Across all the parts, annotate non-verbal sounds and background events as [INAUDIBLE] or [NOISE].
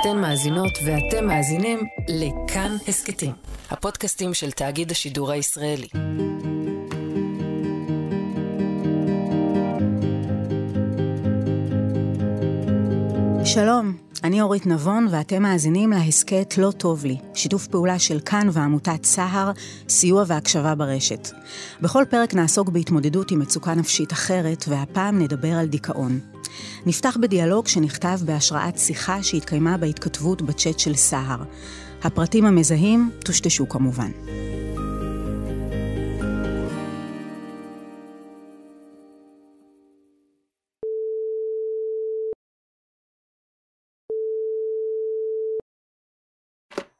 אתן מאזינות ואתם מאזינים לכאן הסכתים, הפודקאסטים של תאגיד השידור הישראלי. שלום, אני אורית נבון ואתם מאזינים להסכת לא טוב לי, שיתוף פעולה של כאן ועמותת סהר, סיוע והקשבה ברשת. בכל פרק נעסוק בהתמודדות עם מצוקה נפשית אחרת, והפעם נדבר על דיכאון. נפתח בדיאלוג שנכתב בהשראת שיחה שהתקיימה בהתכתבות בצ'אט של סהר. הפרטים המזהים טושטשו כמובן.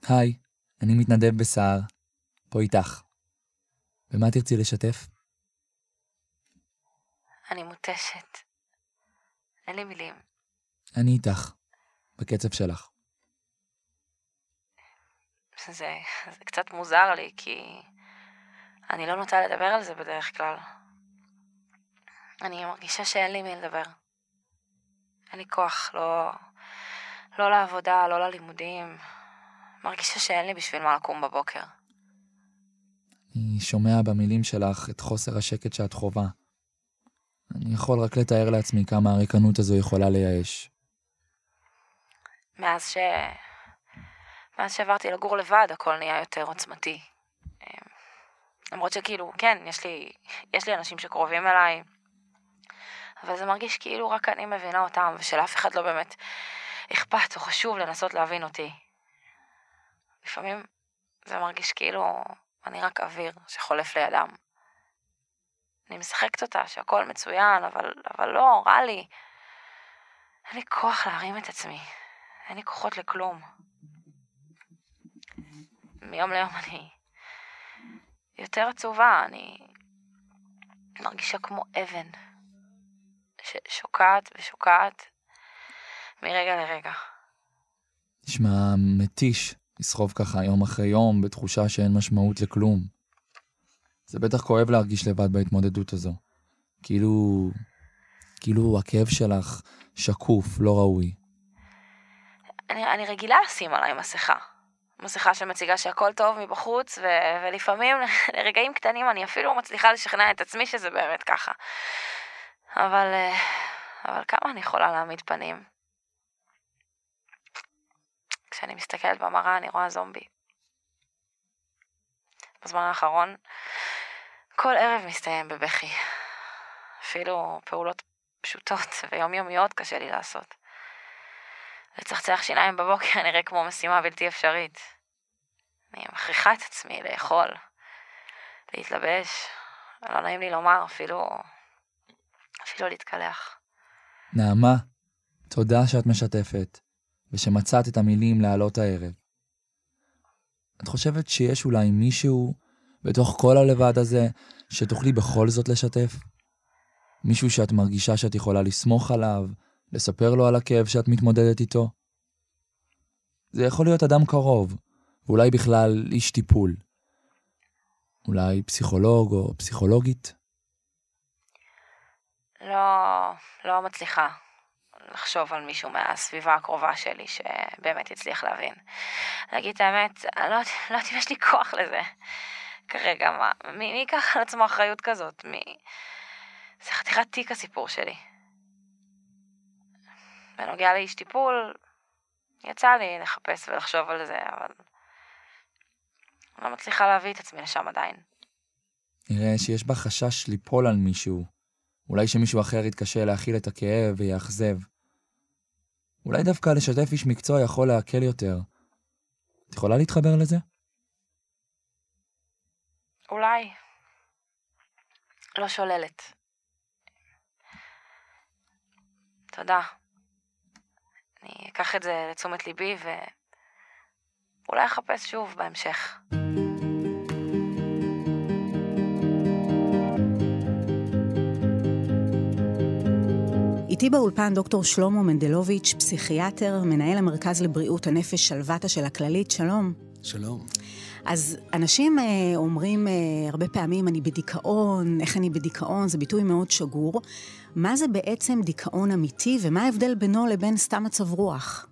היי, אני מתנדב בסער, פה איתך. במה תרצי לשתף? אני מותשת. אין לי מילים. אני איתך, בקצב שלך. זה, זה קצת מוזר לי, כי אני לא נוטה לדבר על זה בדרך כלל. אני מרגישה שאין לי מי לדבר. אין לי כוח, לא, לא לעבודה, לא ללימודים. מרגישה שאין לי בשביל מה לקום בבוקר. אני שומע במילים שלך את חוסר השקט שאת חווה. אני יכול רק לתאר לעצמי כמה הריקנות הזו יכולה לייאש. מאז ש... מאז שעברתי לגור לבד, הכל נהיה יותר עוצמתי. אמ, למרות שכאילו, כן, יש לי, יש לי אנשים שקרובים אליי, אבל זה מרגיש כאילו רק אני מבינה אותם, ושלאף אחד לא באמת אכפת או חשוב לנסות להבין אותי. לפעמים זה מרגיש כאילו אני רק אוויר שחולף לידם. אני משחקת אותה שהכל מצוין, אבל, אבל לא, רע לי. אין לי כוח להרים את עצמי. אין לי כוחות לכלום. מיום ליום אני יותר עצובה, אני מרגישה כמו אבן ששוקעת ושוקעת מרגע לרגע. נשמע מתיש. לסחוב ככה יום אחרי יום בתחושה שאין משמעות לכלום. זה בטח כואב להרגיש לבד בהתמודדות הזו. כאילו... כאילו הכאב שלך שקוף, לא ראוי. אני, אני רגילה לשים עליי מסכה. מסכה שמציגה שהכל טוב מבחוץ, ו- ולפעמים [LAUGHS] לרגעים קטנים אני אפילו מצליחה לשכנע את עצמי שזה באמת ככה. אבל, אה, אבל כמה אני יכולה להעמיד פנים? כשאני מסתכלת במראה אני רואה זומבי. בזמן האחרון, כל ערב מסתיים בבכי. אפילו פעולות פשוטות [LAUGHS] ויומיומיות קשה לי לעשות. לצחצח שיניים בבוקר [LAUGHS] נראה כמו משימה בלתי אפשרית. אני מכריחה את עצמי לאכול, להתלבש, לא נעים לי לומר, אפילו... אפילו להתקלח. נעמה, תודה שאת משתפת. ושמצאת את המילים לעלות הערב. את חושבת שיש אולי מישהו בתוך כל הלבד הזה שתוכלי בכל זאת לשתף? מישהו שאת מרגישה שאת יכולה לסמוך עליו, לספר לו על הכאב שאת מתמודדת איתו? זה יכול להיות אדם קרוב, ואולי בכלל איש טיפול. אולי פסיכולוג או פסיכולוגית? לא, לא מצליחה. לחשוב על מישהו מהסביבה הקרובה שלי שבאמת יצליח להבין. להגיד את האמת, אני לא, לא יודעת אם יש לי כוח לזה. כרגע, מה, מי, ייקח על עצמו אחריות כזאת? מי... זה חתיכת תיק הסיפור שלי. בנוגע לאיש טיפול, יצא לי לחפש ולחשוב על זה, אבל לא מצליחה להביא את עצמי לשם עדיין. נראה שיש בה חשש ליפול על מישהו. אולי שמישהו אחר יתקשה להכיל את הכאב ויאכזב. אולי דווקא לשתף איש מקצוע יכול להקל יותר. את יכולה להתחבר לזה? אולי. לא שוללת. תודה. אני אקח את זה לתשומת ליבי ואולי אחפש שוב בהמשך. איתי באולפן דוקטור שלמה מנדלוביץ', פסיכיאטר, מנהל המרכז לבריאות הנפש שלוותה של הכללית. שלום. שלום. אז אנשים אה, אומרים אה, הרבה פעמים, אני בדיכאון, איך אני בדיכאון, זה ביטוי מאוד שגור. מה זה בעצם דיכאון אמיתי, ומה ההבדל בינו לבין סתם מצב רוח?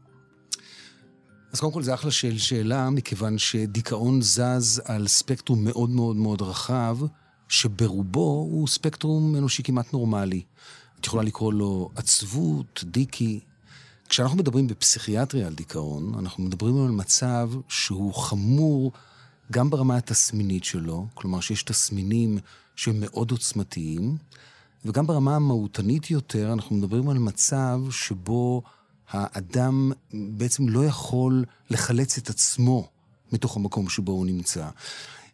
אז קודם כל זה אחלה של שאלה, מכיוון שדיכאון זז על ספקטרום מאוד מאוד מאוד רחב, שברובו הוא ספקטרום אנושי כמעט נורמלי. את יכולה לקרוא לו עצבות, דיקי. כשאנחנו מדברים בפסיכיאטריה על דיכאון, אנחנו מדברים על מצב שהוא חמור גם ברמה התסמינית שלו, כלומר שיש תסמינים שהם מאוד עוצמתיים, וגם ברמה המהותנית יותר, אנחנו מדברים על מצב שבו האדם בעצם לא יכול לחלץ את עצמו מתוך המקום שבו הוא נמצא.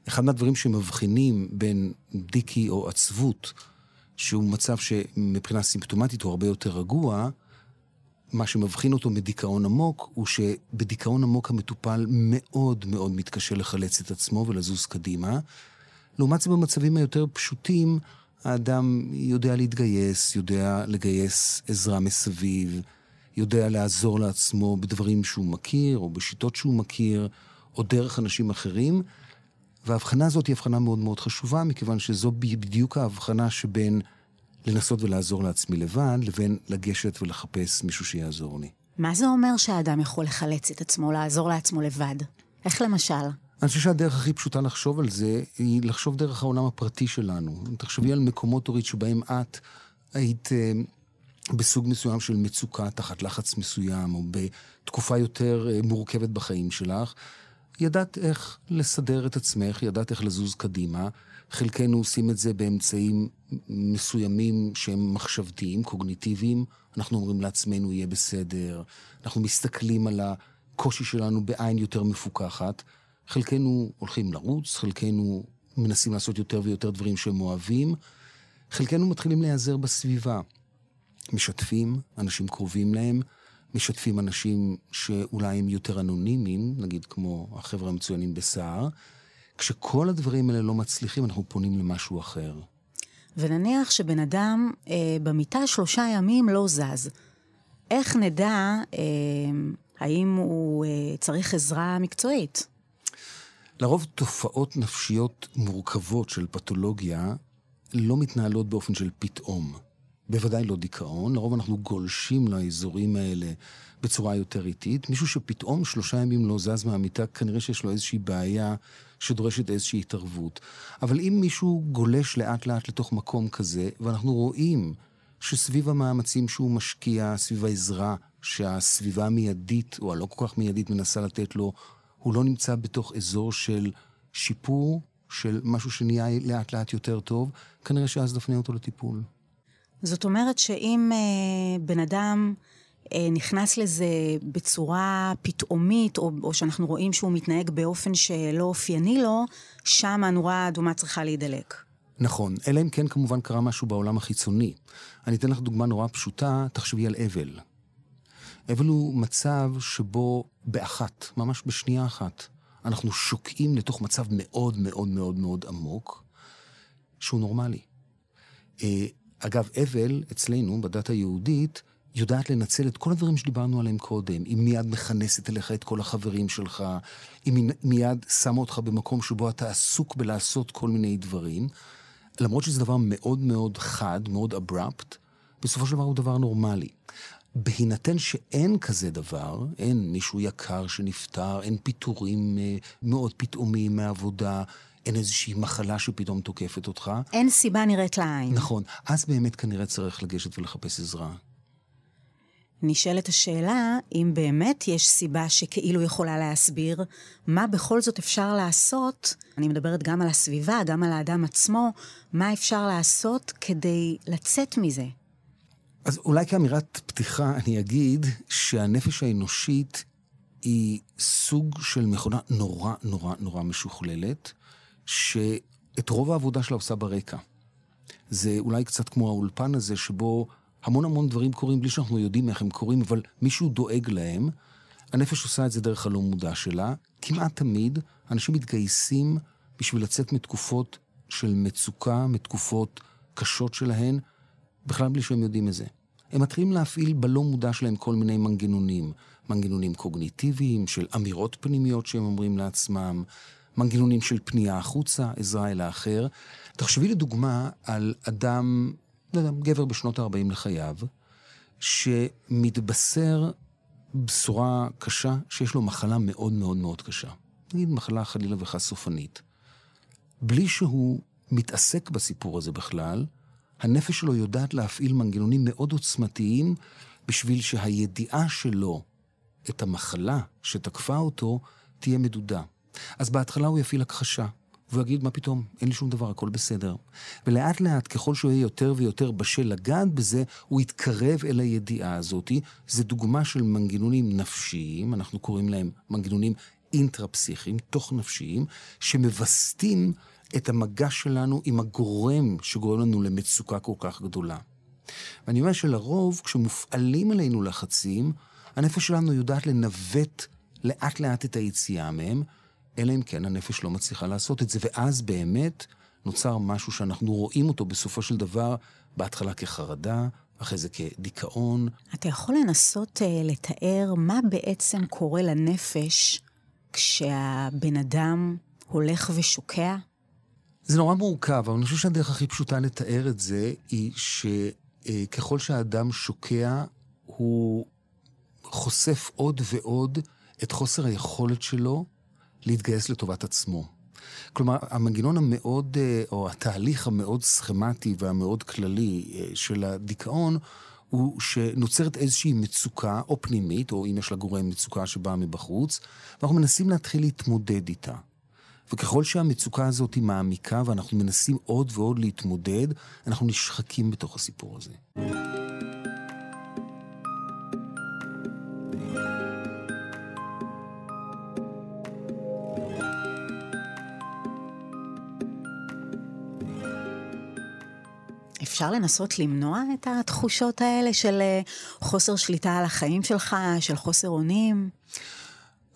אחד מהדברים שמבחינים בין דיקי או עצבות, שהוא מצב שמבחינה סימפטומטית הוא הרבה יותר רגוע, מה שמבחין אותו מדיכאון עמוק, הוא שבדיכאון עמוק המטופל מאוד מאוד מתקשה לחלץ את עצמו ולזוז קדימה. לעומת זה במצבים היותר פשוטים, האדם יודע להתגייס, יודע לגייס עזרה מסביב, יודע לעזור לעצמו בדברים שהוא מכיר, או בשיטות שהוא מכיר, או דרך אנשים אחרים. וההבחנה הזאת היא הבחנה מאוד מאוד חשובה, מכיוון שזו בדיוק ההבחנה שבין לנסות ולעזור לעצמי לבד, לבין לגשת ולחפש מישהו שיעזור לי. מה זה אומר שהאדם יכול לחלץ את עצמו, לעזור לעצמו לבד? איך למשל? אני חושב שהדרך הכי פשוטה לחשוב על זה, היא לחשוב דרך העולם הפרטי שלנו. תחשבי על מקומות, אורית, שבהם את היית אה, בסוג מסוים של מצוקה, תחת לחץ מסוים, או בתקופה יותר אה, מורכבת בחיים שלך. ידעת איך לסדר את עצמך, ידעת איך לזוז קדימה. חלקנו עושים את זה באמצעים מסוימים שהם מחשבתיים, קוגניטיביים. אנחנו אומרים לעצמנו, יהיה בסדר. אנחנו מסתכלים על הקושי שלנו בעין יותר מפוקחת. חלקנו הולכים לרוץ, חלקנו מנסים לעשות יותר ויותר דברים שהם אוהבים. חלקנו מתחילים להיעזר בסביבה. משתפים אנשים קרובים להם, משתפים אנשים שאולי הם יותר אנונימיים, נגיד כמו החבר'ה המצוינים בסער. כשכל הדברים האלה לא מצליחים, אנחנו פונים למשהו אחר. ונניח שבן אדם אה, במיטה שלושה ימים לא זז. איך נדע אה, האם הוא אה, צריך עזרה מקצועית? לרוב תופעות נפשיות מורכבות של פתולוגיה לא מתנהלות באופן של פתאום. בוודאי לא דיכאון, לרוב אנחנו גולשים לאזורים האלה בצורה יותר איטית. מישהו שפתאום שלושה ימים לא זז מהמיטה, כנראה שיש לו איזושהי בעיה שדורשת איזושהי התערבות. אבל אם מישהו גולש לאט לאט לתוך מקום כזה, ואנחנו רואים שסביב המאמצים שהוא משקיע, סביב העזרה שהסביבה המיידית, או הלא כל כך מיידית, מנסה לתת לו, הוא לא נמצא בתוך אזור של שיפור, של משהו שנהיה לאט לאט יותר טוב, כנראה שאז נפנה אותו לטיפול. זאת אומרת שאם אה, בן אדם אה, נכנס לזה בצורה פתאומית, או, או שאנחנו רואים שהוא מתנהג באופן שלא אופייני לו, שם הנורה האדומה צריכה להידלק. נכון, אלא אם כן כמובן קרה משהו בעולם החיצוני. אני אתן לך דוגמה נורא פשוטה, תחשבי על אבל. אבל הוא מצב שבו באחת, ממש בשנייה אחת, אנחנו שוקעים לתוך מצב מאוד מאוד מאוד מאוד עמוק, שהוא נורמלי. אגב, אבל, אצלנו, בדת היהודית, יודעת לנצל את כל הדברים שדיברנו עליהם קודם. היא מיד מכנסת אליך את כל החברים שלך, היא מיד שמה אותך במקום שבו אתה עסוק בלעשות כל מיני דברים. למרות שזה דבר מאוד מאוד חד, מאוד אברפט, בסופו של דבר הוא דבר נורמלי. בהינתן שאין כזה דבר, אין מישהו יקר שנפטר, אין פיטורים אה, מאוד פתאומיים מהעבודה, אין איזושהי מחלה שפתאום תוקפת אותך. אין סיבה נראית לעין. נכון. אז באמת כנראה צריך לגשת ולחפש עזרה. נשאלת השאלה אם באמת יש סיבה שכאילו יכולה להסביר מה בכל זאת אפשר לעשות, אני מדברת גם על הסביבה, גם על האדם עצמו, מה אפשר לעשות כדי לצאת מזה. אז אולי כאמירת פתיחה אני אגיד שהנפש האנושית היא סוג של מכונה נורא נורא נורא משוכללת, שאת רוב העבודה שלה עושה ברקע. זה אולי קצת כמו האולפן הזה שבו המון המון דברים קורים בלי שאנחנו יודעים איך הם קורים, אבל מישהו דואג להם. הנפש עושה את זה דרך הלא מודע שלה. כמעט תמיד אנשים מתגייסים בשביל לצאת מתקופות של מצוקה, מתקופות קשות שלהן, בכלל בלי שהם יודעים את זה. הם מתחילים להפעיל בלא מודע שלהם כל מיני מנגנונים. מנגנונים קוגניטיביים, של אמירות פנימיות שהם אומרים לעצמם, מנגנונים של פנייה החוצה, עזרה אל האחר. תחשבי לדוגמה על אדם לא יודע, גבר בשנות ה-40 לחייו, שמתבשר בשורה קשה שיש לו מחלה מאוד מאוד מאוד קשה. נגיד מחלה חלילה וחס סופנית. בלי שהוא מתעסק בסיפור הזה בכלל, הנפש שלו יודעת להפעיל מנגנונים מאוד עוצמתיים בשביל שהידיעה שלו את המחלה שתקפה אותו תהיה מדודה. אז בהתחלה הוא יפעיל הכחשה, והוא יגיד, מה פתאום, אין לי שום דבר, הכל בסדר. ולאט לאט, ככל שהוא יהיה יותר ויותר בשל לגעת בזה, הוא יתקרב אל הידיעה הזאת. זו דוגמה של מנגנונים נפשיים, אנחנו קוראים להם מנגנונים אינטרפסיכיים, תוך נפשיים, שמווסתים את המגע שלנו עם הגורם שגורם לנו למצוקה כל כך גדולה. ואני אומר שלרוב, כשמופעלים עלינו לחצים, הנפש שלנו יודעת לנווט לאט לאט את היציאה מהם, אלא אם כן הנפש לא מצליחה לעשות את זה, ואז באמת נוצר משהו שאנחנו רואים אותו בסופו של דבר, בהתחלה כחרדה, אחרי זה כדיכאון. אתה יכול לנסות uh, לתאר מה בעצם קורה לנפש כשהבן אדם הולך ושוקע? זה נורא מורכב, אבל אני חושב שהדרך הכי פשוטה לתאר את זה היא שככל שהאדם שוקע, הוא חושף עוד ועוד את חוסר היכולת שלו להתגייס לטובת עצמו. כלומר, המנגנון המאוד, אה, או התהליך המאוד סכמטי והמאוד כללי אה, של הדיכאון, הוא שנוצרת איזושהי מצוקה, או פנימית, או אם יש לה גורם מצוקה שבאה מבחוץ, ואנחנו מנסים להתחיל להתמודד איתה. וככל שהמצוקה הזאת היא מעמיקה ואנחנו מנסים עוד ועוד להתמודד, אנחנו נשחקים בתוך הסיפור הזה. אפשר לנסות למנוע את התחושות האלה של אה, חוסר שליטה על החיים שלך, של חוסר אונים?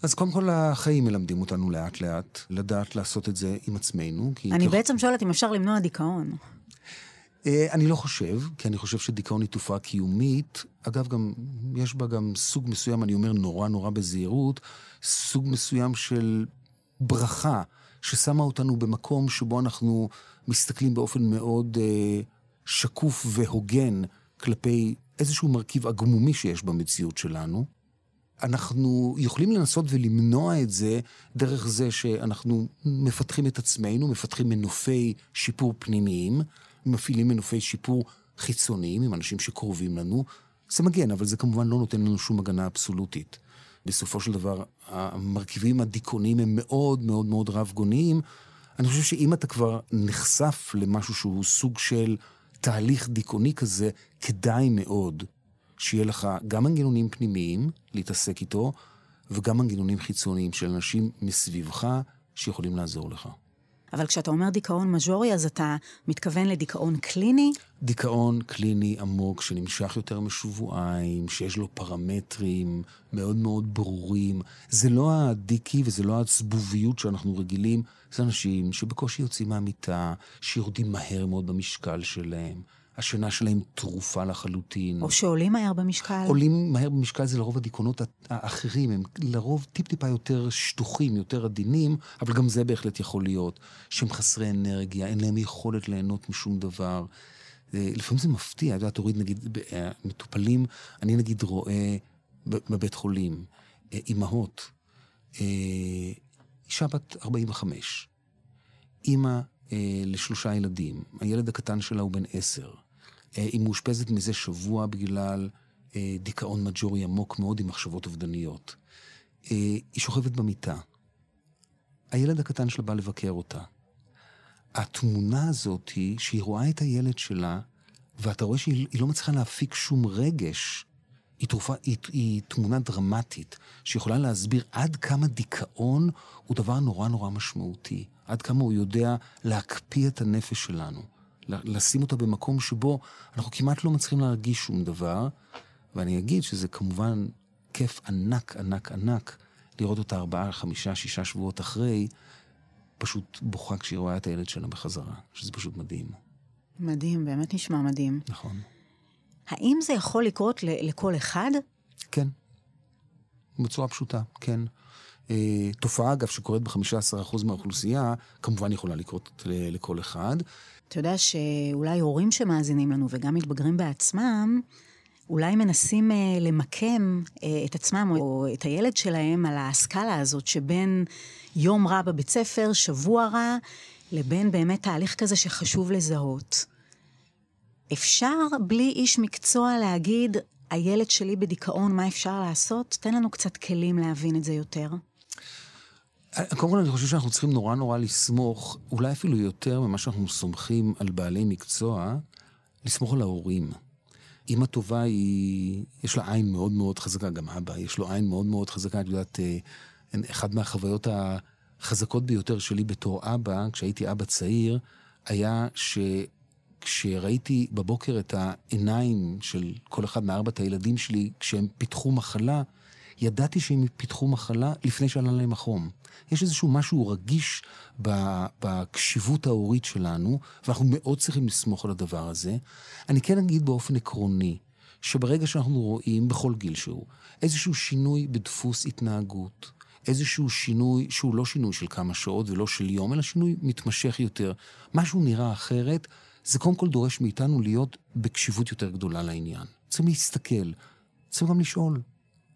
אז קודם כל החיים מלמדים אותנו לאט לאט לדעת לעשות את זה עם עצמנו. אני כ... בעצם שואלת אם אפשר למנוע דיכאון. אה, אני לא חושב, כי אני חושב שדיכאון היא תופעה קיומית. אגב, גם, יש בה גם סוג מסוים, אני אומר נורא נורא בזהירות, סוג מסוים של ברכה, ששמה אותנו במקום שבו אנחנו מסתכלים באופן מאוד אה, שקוף והוגן כלפי איזשהו מרכיב עגמומי שיש במציאות שלנו. אנחנו יכולים לנסות ולמנוע את זה דרך זה שאנחנו מפתחים את עצמנו, מפתחים מנופי שיפור פנימיים, מפעילים מנופי שיפור חיצוניים עם אנשים שקרובים לנו. זה מגן, אבל זה כמובן לא נותן לנו שום הגנה אבסולוטית. בסופו של דבר, המרכיבים הדיכאוניים הם מאוד מאוד מאוד רב גוניים. אני חושב שאם אתה כבר נחשף למשהו שהוא סוג של תהליך דיכאוני כזה, כדאי מאוד שיהיה לך גם מנגנונים פנימיים להתעסק איתו, וגם מנגנונים חיצוניים של אנשים מסביבך שיכולים לעזור לך. אבל כשאתה אומר דיכאון מז'ורי, אז אתה מתכוון לדיכאון קליני? דיכאון קליני עמוק שנמשך יותר משבועיים, שיש לו פרמטרים מאוד מאוד ברורים. זה לא הדיקי וזה לא הצבוביות שאנחנו רגילים, זה אנשים שבקושי יוצאים מהמיטה, שיורדים מהר מאוד במשקל שלהם. השינה שלהם טרופה לחלוטין. או שעולים מהר במשקל. עולים מהר במשקל זה לרוב הדיכאונות האחרים, הם לרוב טיפ-טיפה יותר שטוחים, יותר עדינים, אבל גם זה בהחלט יכול להיות, שהם חסרי אנרגיה, אין להם יכולת ליהנות משום דבר. אה, לפעמים זה מפתיע, את יודעת, תוריד נגיד, אה, מטופלים, אני נגיד רואה בבית חולים, אה, אימהות, אישה בת 45, אימא לשלושה ילדים, הילד הקטן שלה הוא בן עשר. היא מאושפזת מזה שבוע בגלל דיכאון מג'ורי עמוק מאוד עם מחשבות אובדניות. היא שוכבת במיטה. הילד הקטן שלה בא לבקר אותה. התמונה הזאת היא שהיא רואה את הילד שלה, ואתה רואה שהיא לא מצליחה להפיק שום רגש. היא, תרופה, היא, היא תמונה דרמטית, שיכולה להסביר עד כמה דיכאון הוא דבר נורא נורא משמעותי. עד כמה הוא יודע להקפיא את הנפש שלנו. לשים אותה במקום שבו אנחנו כמעט לא מצליחים להרגיש שום דבר. ואני אגיד שזה כמובן כיף ענק, ענק, ענק, לראות אותה ארבעה, חמישה, שישה שבועות אחרי, פשוט בוכה כשהיא רואה את הילד שלה בחזרה, שזה פשוט מדהים. מדהים, באמת נשמע מדהים. נכון. האם זה יכול לקרות לכל אחד? כן. בצורה פשוטה, כן. אה, תופעה, אגב, שקורית ב-15% מהאוכלוסייה, כמובן יכולה לקרות לכל אחד. אתה יודע שאולי הורים שמאזינים לנו וגם מתבגרים בעצמם, אולי מנסים אה, למקם אה, את עצמם או את הילד שלהם על הסקאלה הזאת שבין יום רע בבית ספר, שבוע רע, לבין באמת תהליך כזה שחשוב לזהות. אפשר בלי איש מקצוע להגיד, הילד שלי בדיכאון, מה אפשר לעשות? תן לנו קצת כלים להבין את זה יותר. קודם כל אני חושב שאנחנו צריכים נורא נורא לסמוך, אולי אפילו יותר ממה שאנחנו סומכים על בעלי מקצוע, לסמוך על ההורים. אימא טובה היא, יש לה עין מאוד מאוד חזקה, גם אבא, יש לו עין מאוד מאוד חזקה, את יודעת, אה, אחת מהחוויות החזקות ביותר שלי בתור אבא, כשהייתי אבא צעיר, היה שכשראיתי בבוקר את העיניים של כל אחד מארבעת הילדים שלי, כשהם פיתחו מחלה, ידעתי שהם פיתחו מחלה לפני שעלה להם החום. יש איזשהו משהו רגיש בקשיבות ההורית שלנו, ואנחנו מאוד צריכים לסמוך על הדבר הזה. אני כן אגיד באופן עקרוני, שברגע שאנחנו רואים, בכל גיל שהוא, איזשהו שינוי בדפוס התנהגות, איזשהו שינוי שהוא לא שינוי של כמה שעות ולא של יום, אלא שינוי מתמשך יותר, משהו נראה אחרת, זה קודם כל דורש מאיתנו להיות בקשיבות יותר גדולה לעניין. צריכים להסתכל, צריכים גם לשאול.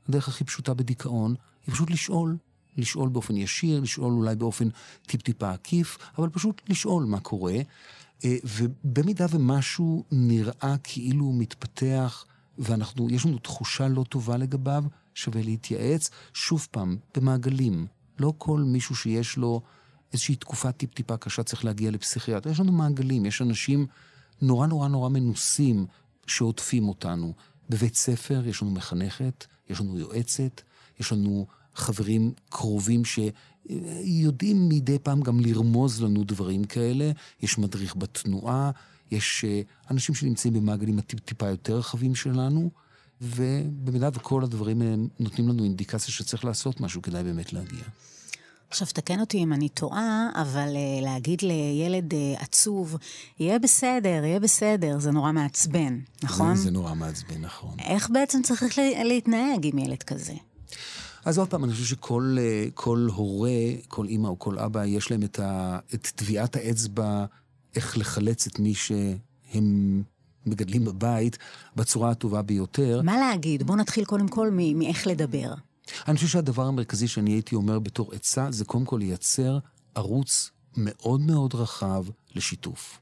הדרך הכי פשוטה בדיכאון היא פשוט לשאול. לשאול באופן ישיר, לשאול אולי באופן טיפ-טיפה עקיף, אבל פשוט לשאול מה קורה. אה, ובמידה ומשהו נראה כאילו הוא מתפתח, ואנחנו, יש לנו תחושה לא טובה לגביו, שווה להתייעץ, שוב פעם, במעגלים. לא כל מישהו שיש לו איזושהי תקופה טיפ-טיפה קשה צריך להגיע לפסיכיאטר. יש לנו מעגלים, יש אנשים נורא נורא נורא מנוסים שעוטפים אותנו. בבית ספר יש לנו מחנכת, יש לנו יועצת, יש לנו חברים קרובים שיודעים מדי פעם גם לרמוז לנו דברים כאלה. יש מדריך בתנועה, יש אה, אנשים שנמצאים במעגלים הטיפה יותר רחבים שלנו, ובמידה וכל הדברים נותנים לנו אינדיקציה שצריך לעשות משהו, כדאי באמת להגיע. עכשיו, תקן אותי אם אני טועה, אבל uh, להגיד לילד uh, עצוב, יהיה בסדר, יהיה בסדר, זה נורא מעצבן, נכון? זה, זה נורא מעצבן, נכון. איך בעצם צריך להתנהג עם ילד כזה? אז עוד פעם, אני חושב שכל כל הורה, כל אימא או כל אבא, יש להם את, ה, את טביעת האצבע איך לחלץ את מי שהם מגדלים בבית בצורה הטובה ביותר. מה להגיד? בוא נתחיל קודם כל מאיך לדבר. אני חושב שהדבר המרכזי שאני הייתי אומר בתור עצה, זה קודם כל לייצר ערוץ מאוד מאוד רחב לשיתוף.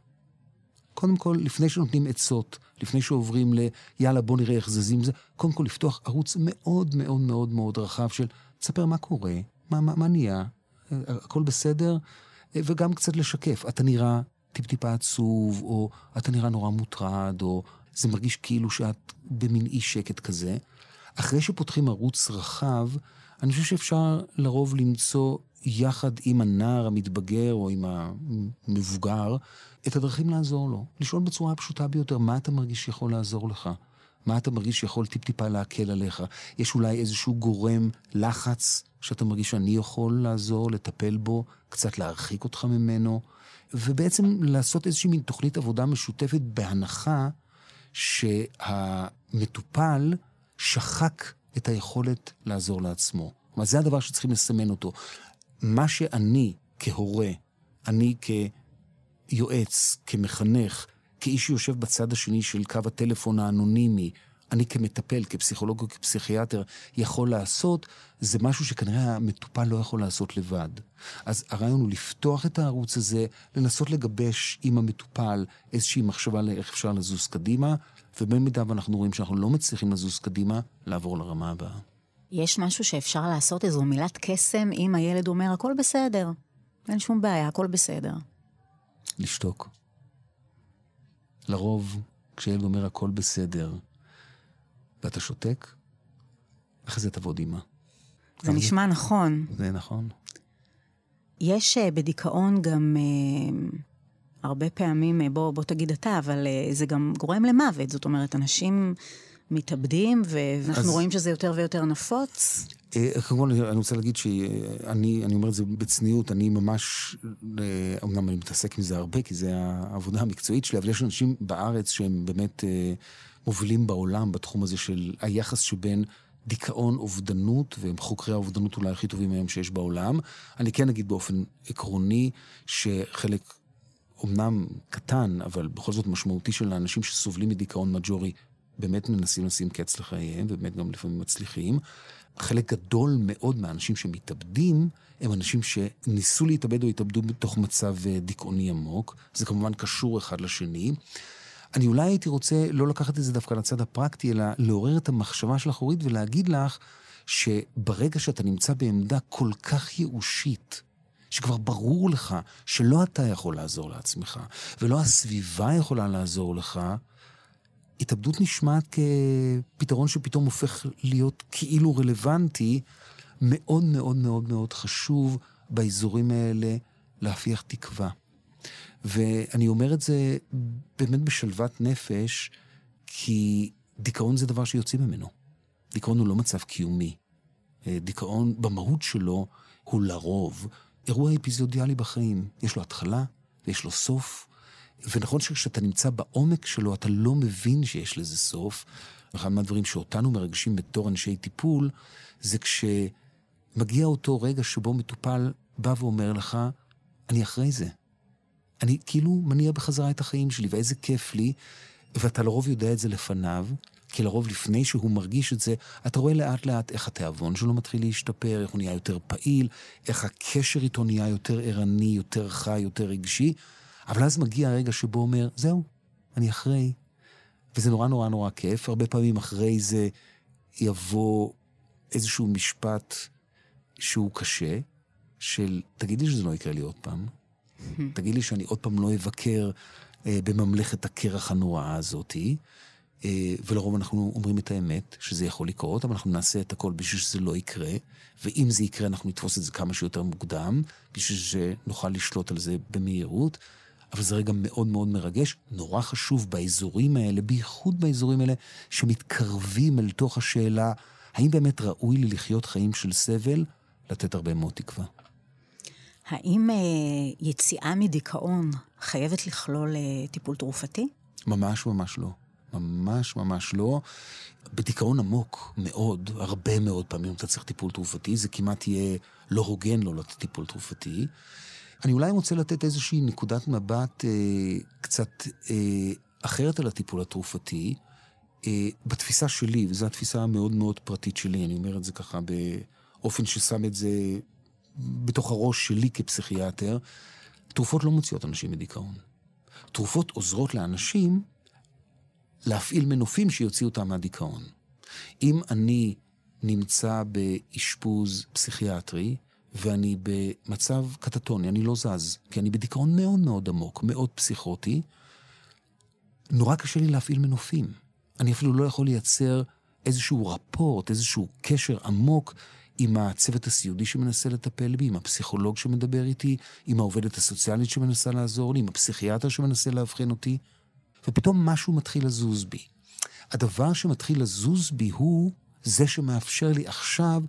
קודם כל, לפני שנותנים עצות, לפני שעוברים ל, יאללה, בוא נראה איך זזים זה, קודם כל לפתוח ערוץ מאוד מאוד מאוד מאוד רחב של, תספר מה קורה, מה, מה, מה נהיה, הכל בסדר, וגם קצת לשקף. אתה נראה טיפ-טיפה עצוב, או אתה נראה נורא מוטרד, או זה מרגיש כאילו שאת במין אי שקט כזה. אחרי שפותחים ערוץ רחב, אני חושב שאפשר לרוב למצוא יחד עם הנער המתבגר או עם המבוגר, את הדרכים לעזור לו. לשאול בצורה הפשוטה ביותר, מה אתה מרגיש שיכול לעזור לך? מה אתה מרגיש שיכול טיפ-טיפה להקל עליך? יש אולי איזשהו גורם לחץ שאתה מרגיש שאני יכול לעזור, לטפל בו, קצת להרחיק אותך ממנו, ובעצם לעשות איזושהי מין תוכנית עבודה משותפת בהנחה שהמטופל שחק את היכולת לעזור לעצמו. כלומר, זה הדבר שצריכים לסמן אותו. מה שאני כהורה, אני כיועץ, כמחנך, כאיש שיושב בצד השני של קו הטלפון האנונימי, אני כמטפל, כפסיכולוג או כפסיכיאטר, יכול לעשות, זה משהו שכנראה המטופל לא יכול לעשות לבד. אז הרעיון הוא לפתוח את הערוץ הזה, לנסות לגבש עם המטופל איזושהי מחשבה לאיך אפשר לזוז קדימה, ובמידה ואנחנו רואים שאנחנו לא מצליחים לזוז קדימה, לעבור לרמה הבאה. יש משהו שאפשר לעשות, איזו מילת קסם, אם הילד אומר, הכל בסדר, אין שום בעיה, הכל בסדר. לשתוק. לרוב, כשילד אומר הכל בסדר, ואתה שותק, אחרי זה תבוא דמעה. זה נשמע זה... נכון. זה נכון. יש uh, בדיכאון גם uh, הרבה פעמים, uh, בוא, בוא תגיד אתה, אבל uh, זה גם גורם למוות. זאת אומרת, אנשים מתאבדים, ואנחנו אז... רואים שזה יותר ויותר נפוץ. כמובן, אני רוצה להגיד שאני אני אומר את זה בצניעות, אני ממש, אמנם אני מתעסק עם זה הרבה, כי זה העבודה המקצועית שלי, אבל יש אנשים בארץ שהם באמת מובילים בעולם בתחום הזה של היחס שבין דיכאון, אובדנות, והם חוקרי האובדנות אולי הכי טובים היום שיש בעולם. אני כן אגיד באופן עקרוני שחלק, אמנם קטן, אבל בכל זאת משמעותי של האנשים שסובלים מדיכאון מג'ורי, באמת מנסים לשים קץ לחייהם, ובאמת גם לפעמים מצליחים. חלק גדול מאוד מהאנשים שמתאבדים, הם אנשים שניסו להתאבד או התאבדו בתוך מצב אה, דיכאוני עמוק. זה כמובן קשור אחד לשני. אני אולי הייתי רוצה לא לקחת את זה דווקא לצד הפרקטי, אלא לעורר את המחשבה שלך, אורית, ולהגיד לך שברגע שאתה נמצא בעמדה כל כך ייאושית, שכבר ברור לך שלא אתה יכול לעזור לעצמך, ולא הסביבה יכולה לעזור לך, התאבדות נשמעת כפתרון שפתאום הופך להיות כאילו רלוונטי, מאוד מאוד מאוד מאוד חשוב באזורים האלה להפיח תקווה. ואני אומר את זה באמת בשלוות נפש, כי דיכאון זה דבר שיוצאים ממנו. דיכאון הוא לא מצב קיומי. אה, דיכאון במהות שלו הוא לרוב אירוע אפיזודיאלי בחיים. יש לו התחלה ויש לו סוף, ונכון שכשאתה נמצא בעומק שלו, אתה לא מבין שיש לזה סוף. אחד מהדברים שאותנו מרגשים בתור אנשי טיפול, זה כשמגיע אותו רגע שבו מטופל בא ואומר לך, אני אחרי זה. אני כאילו מניע בחזרה את החיים שלי, ואיזה כיף לי, ואתה לרוב יודע את זה לפניו, כי לרוב לפני שהוא מרגיש את זה, אתה רואה לאט לאט איך התיאבון שלו מתחיל להשתפר, איך הוא נהיה יותר פעיל, איך הקשר איתו נהיה יותר ערני, יותר חי, יותר רגשי, אבל אז מגיע הרגע שבו אומר, זהו, אני אחרי. וזה נורא נורא נורא כיף. הרבה פעמים אחרי זה יבוא איזשהו משפט שהוא קשה, של תגיד לי שזה לא יקרה לי עוד פעם. [LAUGHS] תגיד לי שאני עוד פעם לא אבקר אה, בממלכת הקרח הנוראה הזאתי. אה, ולרוב אנחנו אומרים את האמת, שזה יכול לקרות, אבל אנחנו נעשה את הכל בשביל שזה לא יקרה, ואם זה יקרה אנחנו נתפוס את זה כמה שיותר מוקדם, בשביל שנוכל לשלוט על זה במהירות. אבל זה רגע מאוד מאוד מרגש, נורא חשוב באזורים האלה, בייחוד באזורים האלה שמתקרבים אל תוך השאלה, האם באמת ראוי לי לחיות חיים של סבל? לתת הרבה מאוד תקווה. האם אה, יציאה מדיכאון חייבת לכלול אה, טיפול תרופתי? ממש ממש לא. ממש ממש לא. בדיכאון עמוק מאוד, הרבה מאוד פעמים אתה צריך טיפול תרופתי, זה כמעט יהיה לא הוגן לא לתת טיפול תרופתי. אני אולי רוצה לתת איזושהי נקודת מבט אה, קצת אה, אחרת על הטיפול התרופתי. אה, בתפיסה שלי, וזו התפיסה המאוד מאוד פרטית שלי, אני אומר את זה ככה באופן ששם את זה בתוך הראש שלי כפסיכיאטר, תרופות לא מוציאות אנשים מדיכאון. תרופות עוזרות לאנשים להפעיל מנופים שיוציאו אותם מהדיכאון. אם אני נמצא באשפוז פסיכיאטרי, ואני במצב קטטוני, אני לא זז, כי אני בדיכאון מאוד מאוד עמוק, מאוד פסיכוטי, נורא קשה לי להפעיל מנופים. אני אפילו לא יכול לייצר איזשהו רפורט, איזשהו קשר עמוק עם הצוות הסיעודי שמנסה לטפל בי, עם הפסיכולוג שמדבר איתי, עם העובדת הסוציאלית שמנסה לעזור לי, עם הפסיכיאטר שמנסה לאבחן אותי, ופתאום משהו מתחיל לזוז בי. הדבר שמתחיל לזוז בי הוא זה שמאפשר לי עכשיו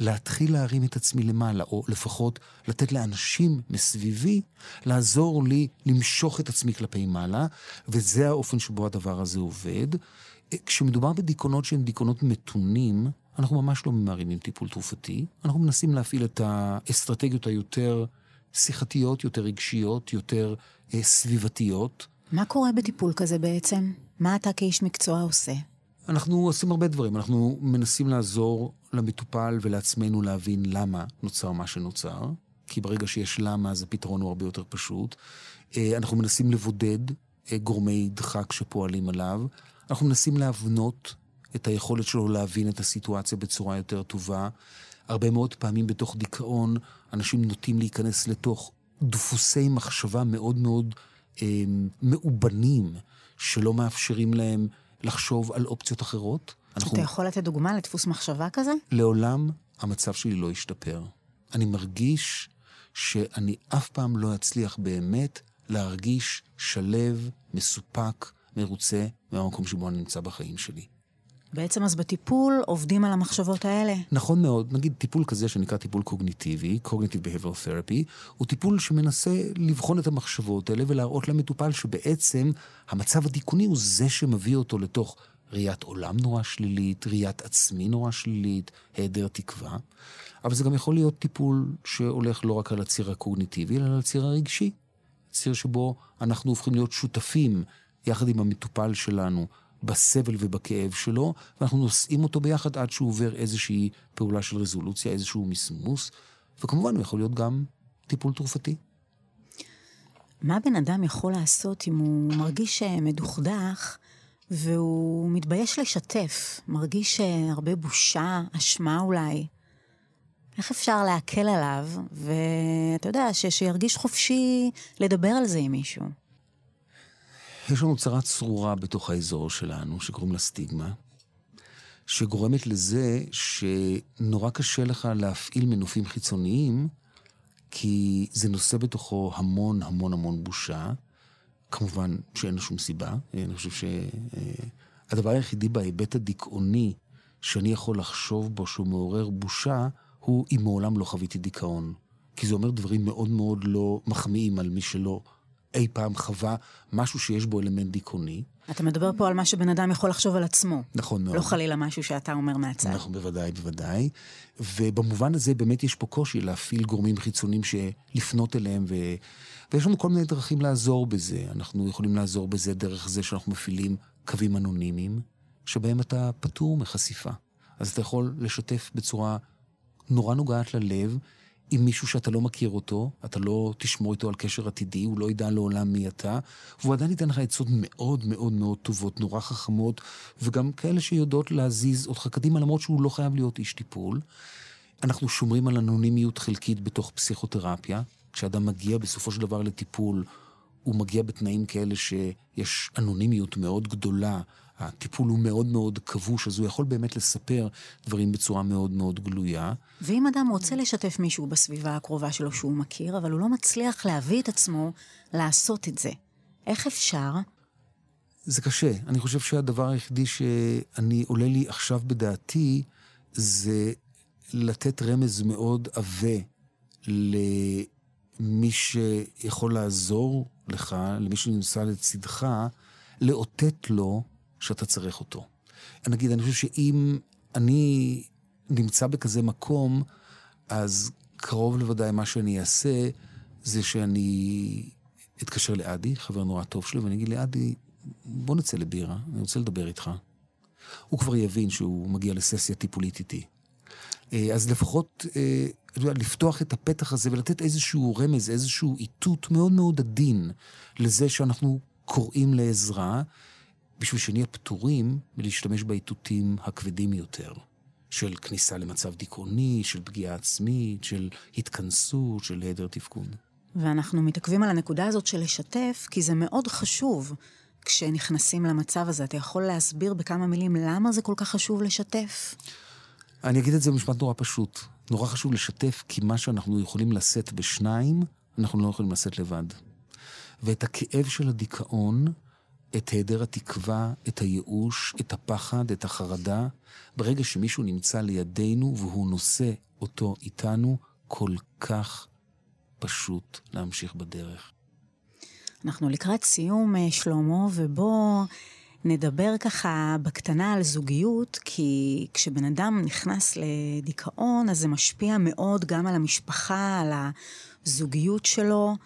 להתחיל להרים את עצמי למעלה, או לפחות לתת לאנשים מסביבי לעזור לי למשוך את עצמי כלפי מעלה, וזה האופן שבו הדבר הזה עובד. כשמדובר בדיכאונות שהם דיכאונות מתונים, אנחנו ממש לא ממהרים עם טיפול תרופתי, אנחנו מנסים להפעיל את האסטרטגיות היותר שיחתיות, יותר רגשיות, יותר אה, סביבתיות. מה קורה בטיפול כזה בעצם? מה אתה כאיש מקצוע עושה? אנחנו עושים הרבה דברים. אנחנו מנסים לעזור למטופל ולעצמנו להבין למה נוצר מה שנוצר, כי ברגע שיש למה, אז הפתרון הוא הרבה יותר פשוט. אה, אנחנו מנסים לבודד אה, גורמי דחק שפועלים עליו. אנחנו מנסים להבנות את היכולת שלו להבין את הסיטואציה בצורה יותר טובה. הרבה מאוד פעמים בתוך דיכאון, אנשים נוטים להיכנס לתוך דפוסי מחשבה מאוד מאוד מאובנים, שלא מאפשרים להם לחשוב על אופציות אחרות. אנחנו... אתה יכול לתת דוגמה לדפוס מחשבה כזה? לעולם המצב שלי לא ישתפר. אני מרגיש שאני אף פעם לא אצליח באמת להרגיש שלב, מסופק, מרוצה מהמקום שבו אני נמצא בחיים שלי. בעצם אז בטיפול עובדים על המחשבות האלה. נכון מאוד. נגיד טיפול כזה שנקרא טיפול קוגניטיבי, Cognitive Behavioral Therapy, הוא טיפול שמנסה לבחון את המחשבות האלה ולהראות למטופל שבעצם המצב הדיכאוני הוא זה שמביא אותו לתוך ראיית עולם נורא שלילית, ראיית עצמי נורא שלילית, היעדר תקווה. אבל זה גם יכול להיות טיפול שהולך לא רק על הציר הקוגניטיבי, אלא על הציר הרגשי. ציר שבו אנחנו הופכים להיות שותפים יחד עם המטופל שלנו בסבל ובכאב שלו, ואנחנו נושאים אותו ביחד עד שהוא עובר איזושהי פעולה של רזולוציה, איזשהו מסמוס, וכמובן הוא יכול להיות גם טיפול תרופתי. מה בן אדם יכול לעשות אם הוא מרגיש מדוכדך והוא מתבייש לשתף, מרגיש הרבה בושה, אשמה אולי? איך אפשר להקל עליו, ואתה יודע, ש- שירגיש חופשי לדבר על זה עם מישהו? יש לנו צרה צרורה בתוך האזור שלנו, שקוראים לה סטיגמה, שגורמת לזה שנורא קשה לך להפעיל מנופים חיצוניים, כי זה נושא בתוכו המון המון המון בושה. כמובן שאין לו שום סיבה. אני חושב שהדבר היחידי בהיבט הדיכאוני שאני יכול לחשוב בו שהוא מעורר בושה, הוא אם מעולם לא חוויתי דיכאון. כי זה אומר דברים מאוד מאוד לא מחמיאים על מי שלא אי פעם חווה משהו שיש בו אלמנט דיכאוני. אתה מדבר פה על מה שבן אדם יכול לחשוב על עצמו. נכון מאוד. לא חלילה משהו שאתה אומר מהצד. נכון, בוודאי, בוודאי. ובמובן הזה באמת יש פה קושי להפעיל גורמים חיצוניים שלפנות אליהם, ו... ויש לנו כל מיני דרכים לעזור בזה. אנחנו יכולים לעזור בזה דרך זה שאנחנו מפעילים קווים אנונימיים, שבהם אתה פטור מחשיפה. אז אתה יכול לשתף בצורה נורא נוגעת ללב, עם מישהו שאתה לא מכיר אותו, אתה לא תשמור איתו על קשר עתידי, הוא לא ידע לעולם מי אתה, והוא עדיין ייתן לך עצות מאוד מאוד מאוד טובות, נורא חכמות, וגם כאלה שיודעות להזיז אותך קדימה, למרות שהוא לא חייב להיות איש טיפול. אנחנו שומרים על אנונימיות חלקית בתוך פסיכותרפיה. כשאדם מגיע בסופו של דבר לטיפול, הוא מגיע בתנאים כאלה שיש אנונימיות מאוד גדולה, הטיפול הוא מאוד מאוד כבוש, אז הוא יכול באמת לספר דברים בצורה מאוד מאוד גלויה. ואם אדם רוצה לשתף מישהו בסביבה הקרובה שלו שהוא מכיר, אבל הוא לא מצליח להביא את עצמו לעשות את זה, איך אפשר? זה קשה. אני חושב שהדבר היחידי שאני עולה לי עכשיו בדעתי, זה לתת רמז מאוד עבה למי שיכול לעזור לך, למי שנמצא לצדך, לאותת לו שאתה צריך אותו. נגיד, אני חושב שאם אני נמצא בכזה מקום, אז קרוב לוודאי מה שאני אעשה, זה שאני אתקשר לאדי, חבר נורא טוב שלי, ואני אגיד לאדי, בוא נצא לבירה, אני רוצה לדבר איתך. הוא כבר יבין שהוא מגיע לססיה טיפולית איתי. אז לפחות לפתוח את הפתח הזה ולתת איזשהו רמז, איזשהו איתות מאוד מאוד עדין לזה שאנחנו קוראים לעזרה, בשביל שנהיה פטורים מלהשתמש באיתותים הכבדים יותר, של כניסה למצב דיכאוני, של פגיעה עצמית, של התכנסות, של היעדר תפקוד. ואנחנו מתעכבים על הנקודה הזאת של לשתף, כי זה מאוד חשוב כשנכנסים למצב הזה. אתה יכול להסביר בכמה מילים למה זה כל כך חשוב לשתף? אני אגיד את זה במשפט נורא פשוט. נורא חשוב לשתף, כי מה שאנחנו יכולים לשאת בשניים, אנחנו לא יכולים לשאת לבד. ואת הכאב של הדיכאון, את היעדר התקווה, את הייאוש, את הפחד, את החרדה, ברגע שמישהו נמצא לידינו והוא נושא אותו איתנו, כל כך פשוט להמשיך בדרך. אנחנו לקראת סיום, שלמה, ובוא נדבר ככה בקטנה על זוגיות, כי כשבן אדם נכנס לדיכאון, אז זה משפיע מאוד גם על המשפחה, על הזוגיות שלו.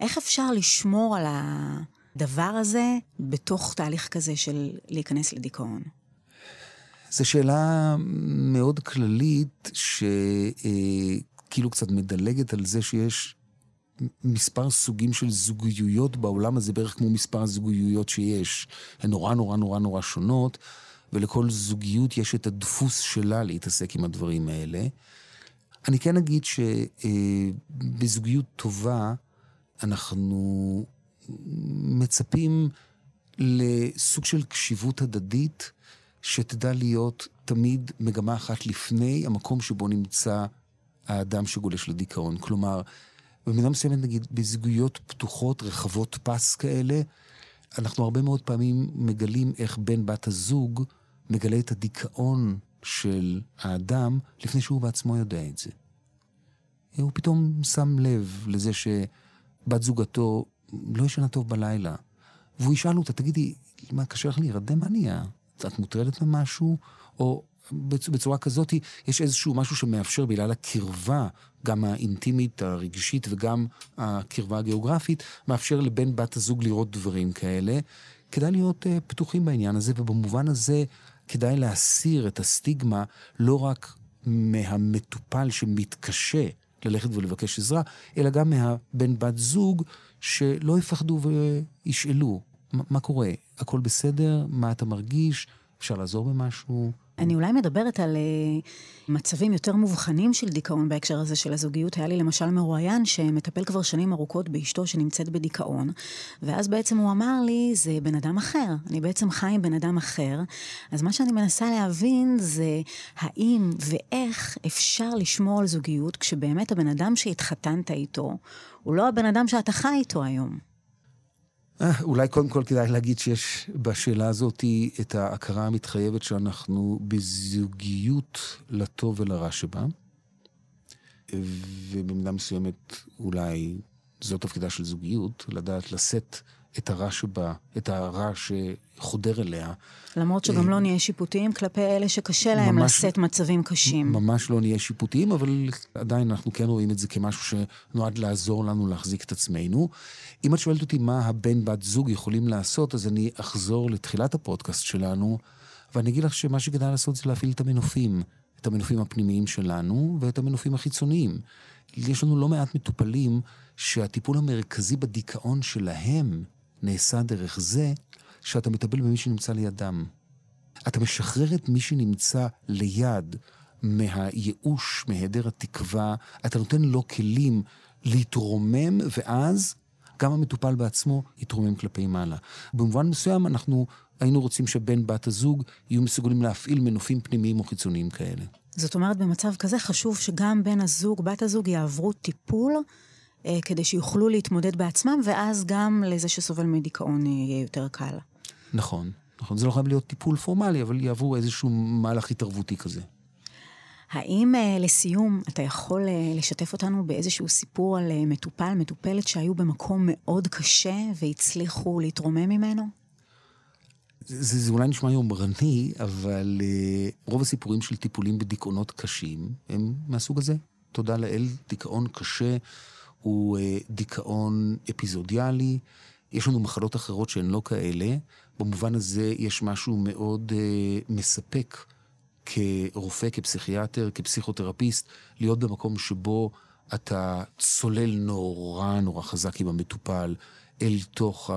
איך אפשר לשמור על הדבר הזה בתוך תהליך כזה של להיכנס לדיכאון? זו שאלה מאוד כללית, שכאילו קצת מדלגת על זה שיש מספר סוגים של זוגיות בעולם הזה, בערך כמו מספר הזוגיות שיש. הן נורא נורא נורא נורא שונות, ולכל זוגיות יש את הדפוס שלה להתעסק עם הדברים האלה. אני כן אגיד שבזוגיות טובה אנחנו מצפים לסוג של קשיבות הדדית, שתדע להיות תמיד מגמה אחת לפני המקום שבו נמצא האדם שגולש לדיכאון. כלומר, במידה מסוימת, נגיד, בזוגיות פתוחות, רחבות פס כאלה, אנחנו הרבה מאוד פעמים מגלים איך בן בת הזוג מגלה את הדיכאון של האדם לפני שהוא בעצמו יודע את זה. הוא פתאום שם לב לזה שבת זוגתו לא ישנה טוב בלילה, והוא ישאל אותה, תגידי, מה, קשה לך להירדם? מה נהיה? את מוטרדת ממשהו? או בצורה כזאת, יש איזשהו משהו שמאפשר בגלל הקרבה, גם האינטימית, הרגשית וגם הקרבה הגיאוגרפית, מאפשר לבן בת הזוג לראות דברים כאלה. כדאי להיות uh, פתוחים בעניין הזה, ובמובן הזה כדאי להסיר את הסטיגמה לא רק מהמטופל שמתקשה ללכת ולבקש עזרה, אלא גם מהבן בת זוג שלא יפחדו וישאלו, מה קורה? הכל בסדר? מה אתה מרגיש? אפשר לעזור במשהו? אני אולי מדברת על uh, מצבים יותר מובחנים של דיכאון בהקשר הזה של הזוגיות. היה לי למשל מרואיין שמטפל כבר שנים ארוכות באשתו שנמצאת בדיכאון, ואז בעצם הוא אמר לי, זה בן אדם אחר, אני בעצם חי עם בן אדם אחר. אז מה שאני מנסה להבין זה האם ואיך אפשר לשמור על זוגיות כשבאמת הבן אדם שהתחתנת איתו, הוא לא הבן אדם שאתה חי איתו היום. אה, אולי קודם כל כדאי להגיד שיש בשאלה הזאת את ההכרה המתחייבת שאנחנו בזוגיות לטוב ולרע שבה, ובמידה מסוימת אולי זו תפקידה של זוגיות, לדעת לשאת את הרע שבה, את הרע שחודר אליה. למרות שגם אה, לא נהיה שיפוטיים כלפי אלה שקשה להם ממש, לשאת מצבים קשים. ממש לא נהיה שיפוטיים, אבל עדיין אנחנו כן רואים את זה כמשהו שנועד לעזור לנו להחזיק את עצמנו. אם את שואלת אותי מה הבן בת זוג יכולים לעשות, אז אני אחזור לתחילת הפודקאסט שלנו, ואני אגיד לך שמה שכדאי לעשות זה להפעיל את המנופים. את המנופים הפנימיים שלנו ואת המנופים החיצוניים. יש לנו לא מעט מטופלים שהטיפול המרכזי בדיכאון שלהם נעשה דרך זה שאתה מטפל במי שנמצא לידם. אתה משחרר את מי שנמצא ליד מהייאוש, מהיעדר התקווה, אתה נותן לו כלים להתרומם, ואז גם המטופל בעצמו יתרומם כלפי מעלה. במובן מסוים אנחנו היינו רוצים שבן בת הזוג יהיו מסוגלים להפעיל מנופים פנימיים או חיצוניים כאלה. זאת אומרת, במצב כזה חשוב שגם בן הזוג, בת הזוג, יעברו טיפול כדי שיוכלו להתמודד בעצמם, ואז גם לזה שסובל מדיכאון אה, יהיה יותר קל. נכון, נכון. זה לא חייב להיות טיפול פורמלי, אבל יעברו איזשהו מהלך התערבותי כזה. האם uh, לסיום אתה יכול לשתף אותנו באיזשהו סיפור על מטופל, מטופלת שהיו במקום מאוד קשה והצליחו להתרומם ממנו? זה, זה אולי נשמע יומרני, אבל uh, רוב הסיפורים של טיפולים בדיכאונות קשים הם מהסוג הזה. תודה לאל, דיכאון קשה הוא uh, דיכאון אפיזודיאלי. יש לנו מחלות אחרות שהן לא כאלה. במובן הזה יש משהו מאוד uh, מספק כרופא, כפסיכיאטר, כפסיכותרפיסט, להיות במקום שבו אתה צולל נורא נורא חזק עם המטופל אל תוך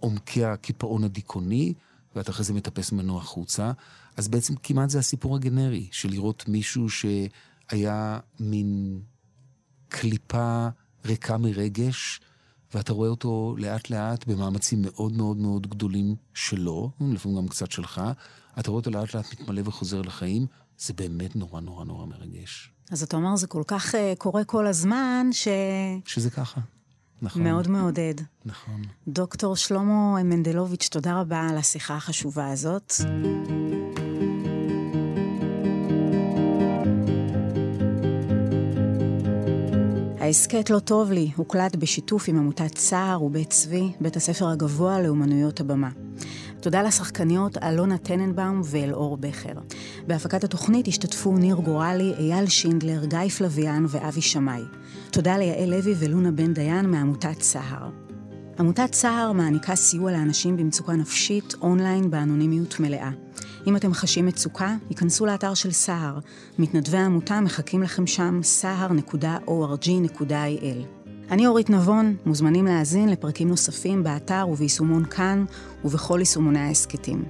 עומקי הקיפאון הדיכאוני, ואתה אחרי זה מטפס ממנו החוצה. אז בעצם כמעט זה הסיפור הגנרי, של לראות מישהו שהיה מין קליפה ריקה מרגש, ואתה רואה אותו לאט לאט במאמצים מאוד מאוד מאוד גדולים שלו, לפעמים גם קצת שלך, אתה רואה אותו לאט לאט מתמלא וחוזר לחיים, זה באמת נורא נורא נורא מרגש. אז אתה אומר, זה כל כך uh, קורה כל הזמן, ש... שזה ככה. נכון. מאוד מעודד. נכון. דוקטור שלמה מנדלוביץ', תודה רבה על השיחה החשובה הזאת. ההסכת לא טוב לי הוקלט בשיתוף עם עמותת צער ובית צבי, בית הספר הגבוה לאומנויות הבמה. תודה לשחקניות אלונה טננבאום ואלאור בכר. בהפקת התוכנית השתתפו ניר גורלי, אייל שינדלר, גיא פלוויאן ואבי שמאי. תודה ליעל לוי ולונה בן דיין מעמותת סהר. עמותת סהר מעניקה סיוע לאנשים במצוקה נפשית אונליין באנונימיות מלאה. אם אתם חשים מצוקה, היכנסו לאתר של סהר. מתנדבי העמותה מחכים לכם שם, sahar.org.il. אני אורית נבון, מוזמנים להאזין לפרקים נוספים באתר וביישומון כאן ובכל יישומוני ההסכתים.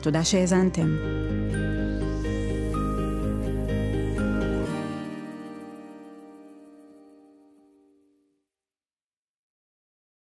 תודה שהאזנתם.